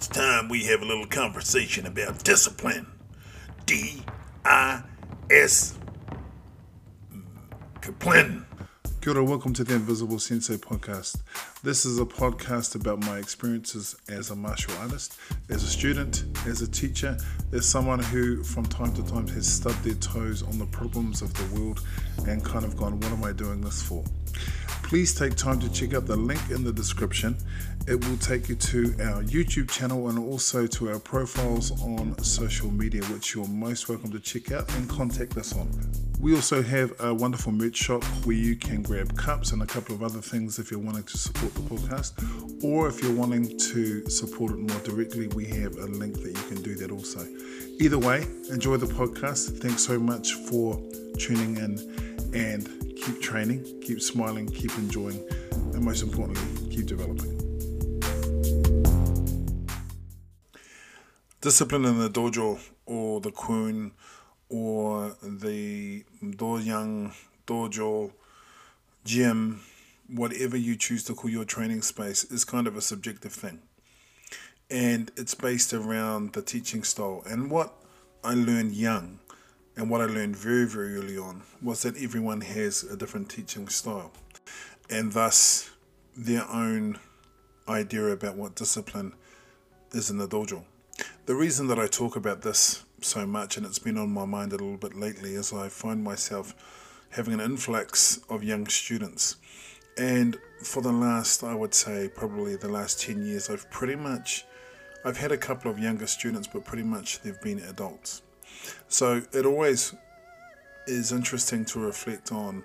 It's time we have a little conversation about discipline. D I S. Kaplan. Kia welcome to the Invisible Sensei podcast. This is a podcast about my experiences as a martial artist, as a student, as a teacher, as someone who from time to time has stubbed their toes on the problems of the world and kind of gone, what am I doing this for? Please take time to check out the link in the description. It will take you to our YouTube channel and also to our profiles on social media, which you're most welcome to check out and contact us on. We also have a wonderful merch shop where you can grab cups and a couple of other things if you're wanting to support the podcast, or if you're wanting to support it more directly, we have a link that you can do that also. Either way, enjoy the podcast. Thanks so much for tuning in and keep training, keep smiling, keep enjoying, and most importantly, keep developing. Discipline in the dojo or the kwoon or the dojang dojo gym, whatever you choose to call your training space, is kind of a subjective thing. And it's based around the teaching style. And what I learned young and what I learned very, very early on was that everyone has a different teaching style and thus their own idea about what discipline is in the dojo. The reason that I talk about this so much and it's been on my mind a little bit lately as I find myself having an influx of young students. And for the last, I would say, probably the last 10 years, I've pretty much, I've had a couple of younger students, but pretty much they've been adults. So it always is interesting to reflect on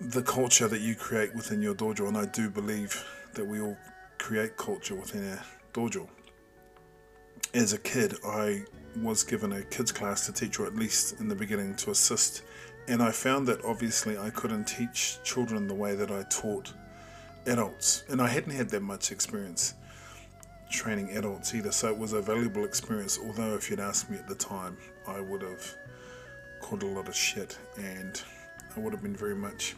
the culture that you create within your dojo, and I do believe that we all create culture within our dojo. As a kid, I was given a kids class to teach, or at least in the beginning to assist, and I found that obviously I couldn't teach children the way that I taught adults, and I hadn't had that much experience training adults either. So it was a valuable experience. Although, if you'd asked me at the time, I would have caught a lot of shit and I would have been very much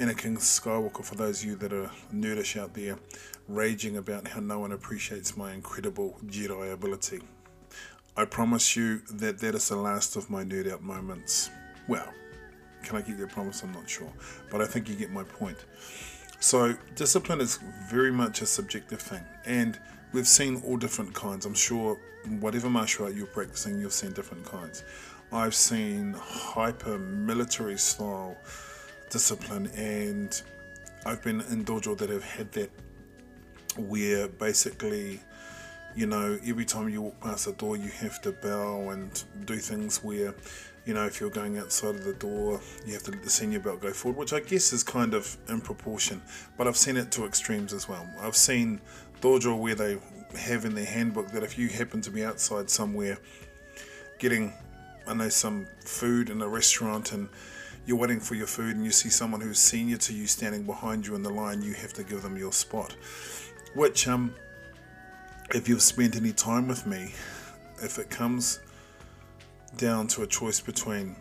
Anakin Skywalker. For those of you that are nerdish out there, raging about how no one appreciates my incredible Jedi ability. I promise you that that is the last of my nerd out moments. Well, can I keep that promise? I'm not sure. But I think you get my point. So, discipline is very much a subjective thing. And we've seen all different kinds. I'm sure whatever martial art you're practicing, you've seen different kinds. I've seen hyper military style discipline, and I've been in dojo that have had that where basically, you know, every time you walk past the door, you have to bow and do things where, you know, if you're going outside of the door, you have to let the senior belt go forward, which I guess is kind of in proportion. But I've seen it to extremes as well. I've seen dojo where they have in their handbook that if you happen to be outside somewhere getting, I know, some food in a restaurant and you're waiting for your food and you see someone who's senior to you standing behind you in the line, you have to give them your spot. Which, um, if you've spent any time with me, if it comes down to a choice between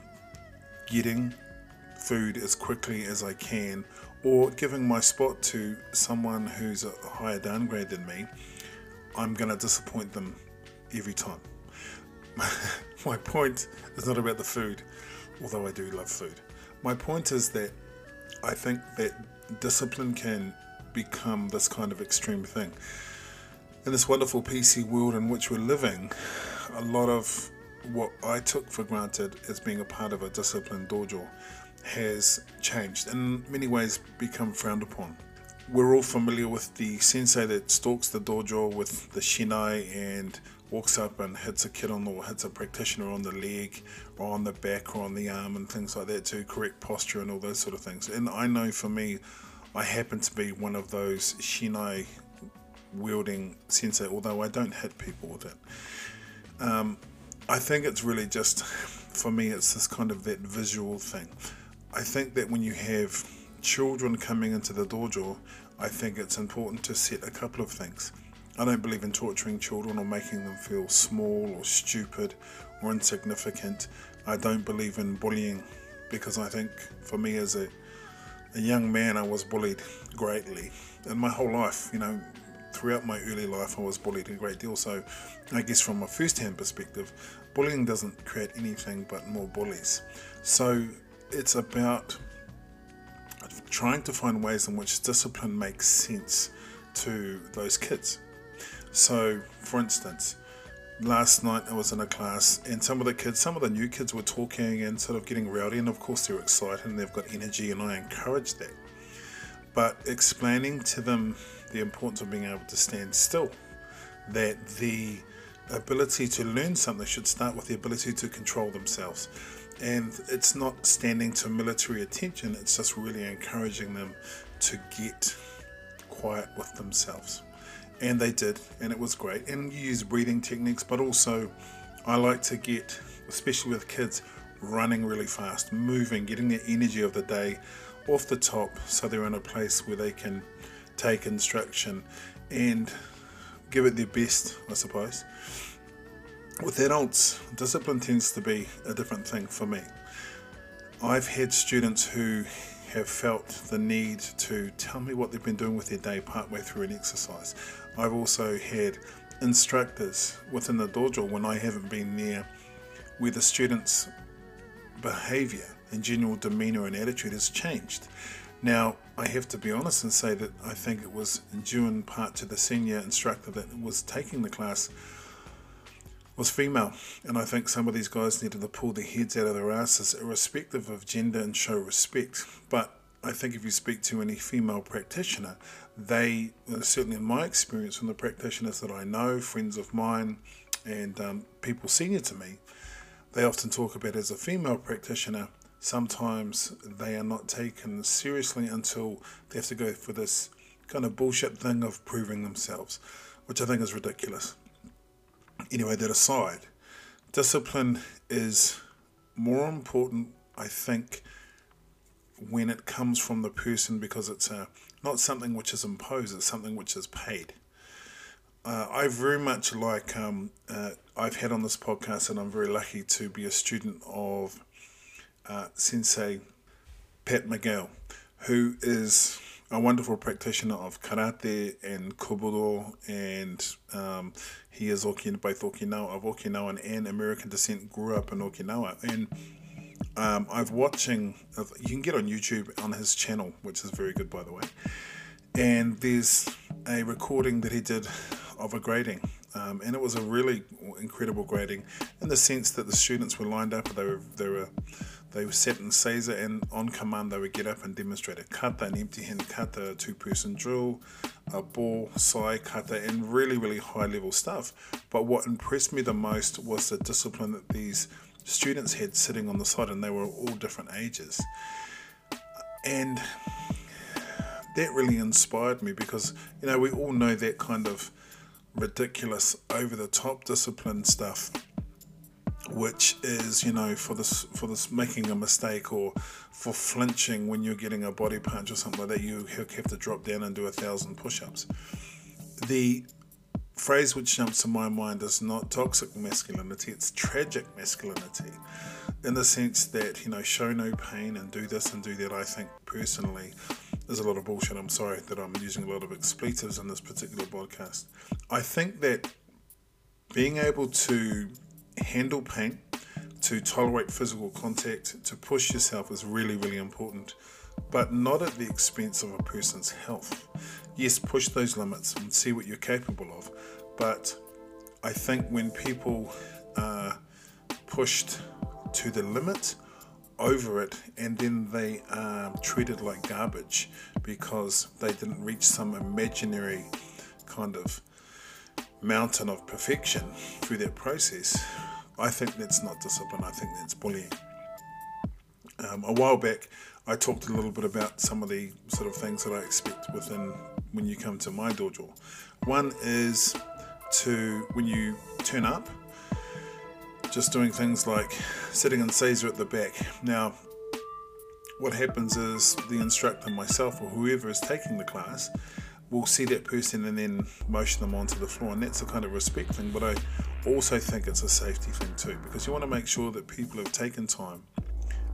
getting food as quickly as I can or giving my spot to someone who's a higher dan grade than me, I'm going to disappoint them every time. my point is not about the food, although I do love food. My point is that I think that discipline can become this kind of extreme thing. In this wonderful PC world in which we're living, a lot of what I took for granted as being a part of a disciplined dojo has changed and in many ways become frowned upon. We're all familiar with the sensei that stalks the dojo with the shinai and walks up and hits a kid on the or hits a practitioner on the leg or on the back or on the arm and things like that to correct posture and all those sort of things. And I know for me, I happen to be one of those shinai wielding sensei, although I don't hit people with it. Um, I think it's really just, for me, it's this kind of that visual thing. I think that when you have children coming into the dojo, I think it's important to set a couple of things. I don't believe in torturing children or making them feel small or stupid or insignificant. I don't believe in bullying because I think for me as a, a young man, I was bullied greatly. And my whole life, you know, throughout my early life, I was bullied a great deal. So, I guess from a first-hand perspective, bullying doesn't create anything but more bullies. So, it's about trying to find ways in which discipline makes sense to those kids. So, for instance, last night I was in a class and some of the kids, some of the new kids were talking and sort of getting rowdy, and of course they're excited and they've got energy, and I encourage that. But explaining to them the importance of being able to stand still, that the ability to learn something should start with the ability to control themselves. And it's not standing to military attention, it's just really encouraging them to get quiet with themselves and they did, and it was great. And you use breathing techniques, but also I like to get, especially with kids, running really fast, moving, getting the energy of the day off the top so they're in a place where they can take instruction and give it their best, I suppose. With adults, discipline tends to be a different thing for me. I've had students who have felt the need to tell me what they've been doing with their day partway through an exercise. I've also had instructors within the dojo when I haven't been there where the students' behavior and general demeanor and attitude has changed. Now, I have to be honest and say that I think it was due in part to the senior instructor that was taking the class was female, and I think some of these guys needed to pull their heads out of their asses, irrespective of gender, and show respect. But I think if you speak to any female practitioner, they, certainly in my experience from the practitioners that I know, friends of mine, and um, people senior to me, they often talk about as a female practitioner, sometimes they are not taken seriously until they have to go for this kind of bullshit thing of proving themselves, which I think is ridiculous. Anyway, that aside, discipline is more important, I think, when it comes from the person because it's a, not something which is imposed, it's something which is paid. Uh, I very much like, um, uh, I've had on this podcast, and I'm very lucky to be a student of uh, Sensei Pat McGill, who is a wonderful practitioner of karate and kobudo, and um, he is Okin, both Okinawa, of Okinawan and American descent, grew up in Okinawa. And um, I've watching. You can get on YouTube on his channel, which is very good, by the way. And there's a recording that he did of a grading, um, and it was a really incredible grading in the sense that the students were lined up. They were they were they were set in Seiza, and on command they would get up and demonstrate a kata, an empty hand kata, a two person drill, a ball, sai kata, and really really high level stuff. But what impressed me the most was the discipline that these students had sitting on the side, and they were all different ages. And that really inspired me because, you know, we all know that kind of ridiculous, over the top discipline stuff which is you know for this for this making a mistake or for flinching when you're getting a body punch or something like that you have to drop down and do a thousand push-ups the phrase which jumps to my mind is not toxic masculinity, it's tragic masculinity. In the sense that, you know, show no pain and do this and do that, I think personally there's a lot of bullshit. I'm sorry that I'm using a lot of expletives in this particular podcast. I think that being able to handle pain, to tolerate physical contact, to push yourself is really, really important, but not at the expense of a person's health. Yes, push those limits and see what you're capable of, but I think when people are pushed to the limit, over it, and then they are treated like garbage because they didn't reach some imaginary kind of mountain of perfection through that process. I think that's not discipline, I think that's bullying. Um, a while back, I talked a little bit about some of the sort of things that I expect within when you come to my dojo. One is to when you turn up, just doing things like sitting in Seiza at the back. Now, what happens is the instructor, myself, or whoever is taking the class, will see that person and then motion them onto the floor, and that's a kind of respect thing. But I also think it's a safety thing too, because you want to make sure that people have taken time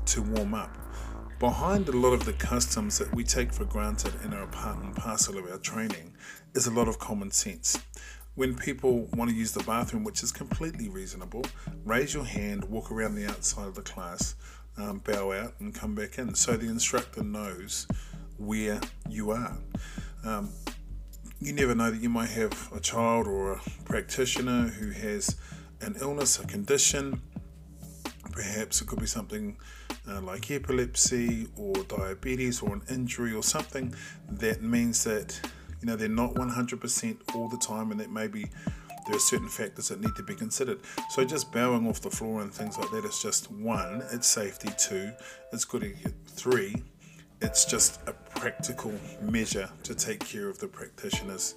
to warm up. behind a lot of the customs that we take for granted in our part and parcel of our training is a lot of common sense. When people want to use the bathroom, which is completely reasonable, raise your hand, walk around the outside of the class, um, bow out, and come back in. So the instructor knows where you are. Um, you never know that you might have a child or a practitioner who has an illness, a condition. Perhaps it could be something uh, like epilepsy or diabetes or an injury or something that means that you know they're not 100% all the time and that maybe there are certain factors that need to be considered. So just bowing off the floor and things like that is just one, it's safety. Two, it's good to get three, it's just a practical measure to take care of the practitioners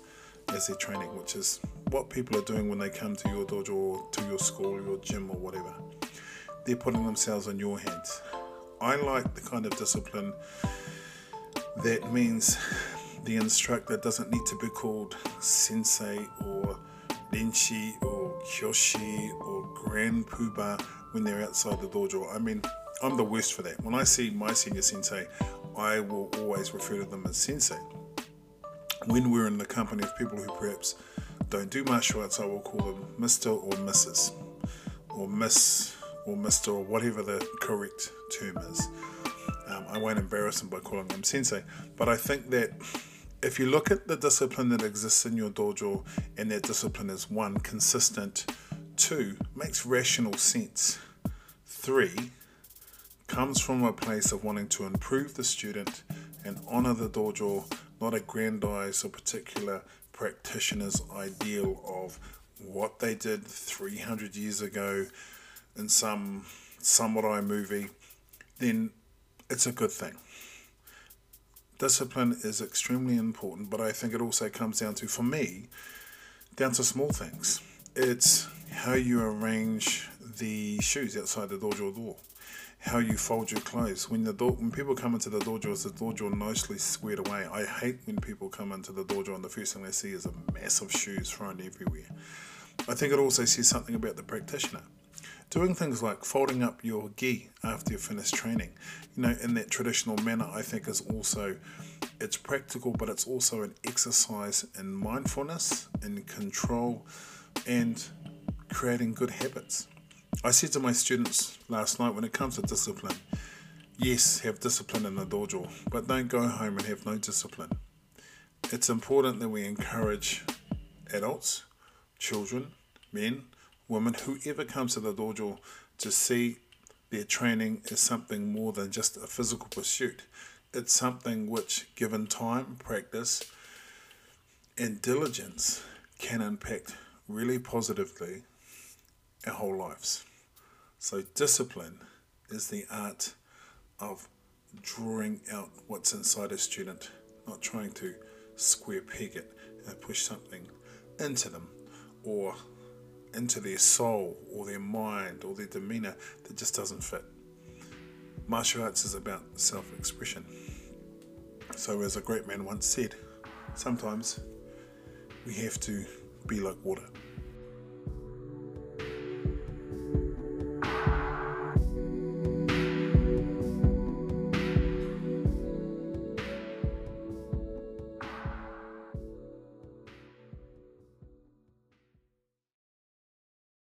as they're training, which is what people are doing when they come to your dojo or to your school, your gym, or whatever. They're putting themselves in your hands. I like the kind of discipline that means the instructor doesn't need to be called sensei or renshi or kyoshi or grand poobah when they're outside the dojo. I mean, I'm the worst for that. When I see my senior sensei, I will always refer to them as sensei. When we're in the company of people who perhaps don't do martial arts, I will call them Mr. or Mrs. or Miss or Mr. or whatever the correct term is. Um, I won't embarrass them by calling them sensei, but I think that if you look at the discipline that exists in your dojo and that discipline is one, consistent, two, makes rational sense, three, comes from a place of wanting to improve the student and honor the dojo, not aggrandize a particular practitioner's ideal of what they did 300 years ago in some samurai movie, then it's a good thing. Discipline is extremely important, but I think it also comes down to, for me, down to small things. It's how you arrange the shoes outside the dojo door how you fold your clothes. When the do- when people come into the dojo, is the dojo nicely squared away. I hate when people come into the dojo and the first thing they see is a mass of shoes thrown everywhere. I think it also says something about the practitioner. Doing things like folding up your gi after you finish training, you know, in that traditional manner, I think is also it's practical, but it's also an exercise in mindfulness, in control, and creating good habits. I said to my students last night when it comes to discipline, yes, have discipline in the dojo, but don't go home and have no discipline. It's important that we encourage adults, children, men, women, whoever comes to the dojo to see their training as something more than just a physical pursuit. It's something which, given time, practice, and diligence, can impact really positively our whole lives. So, discipline is the art of drawing out what's inside a student, not trying to square peg it and push something into them or into their soul or their mind or their demeanor that just doesn't fit. Martial arts is about self expression. So, as a great man once said, sometimes we have to be like water.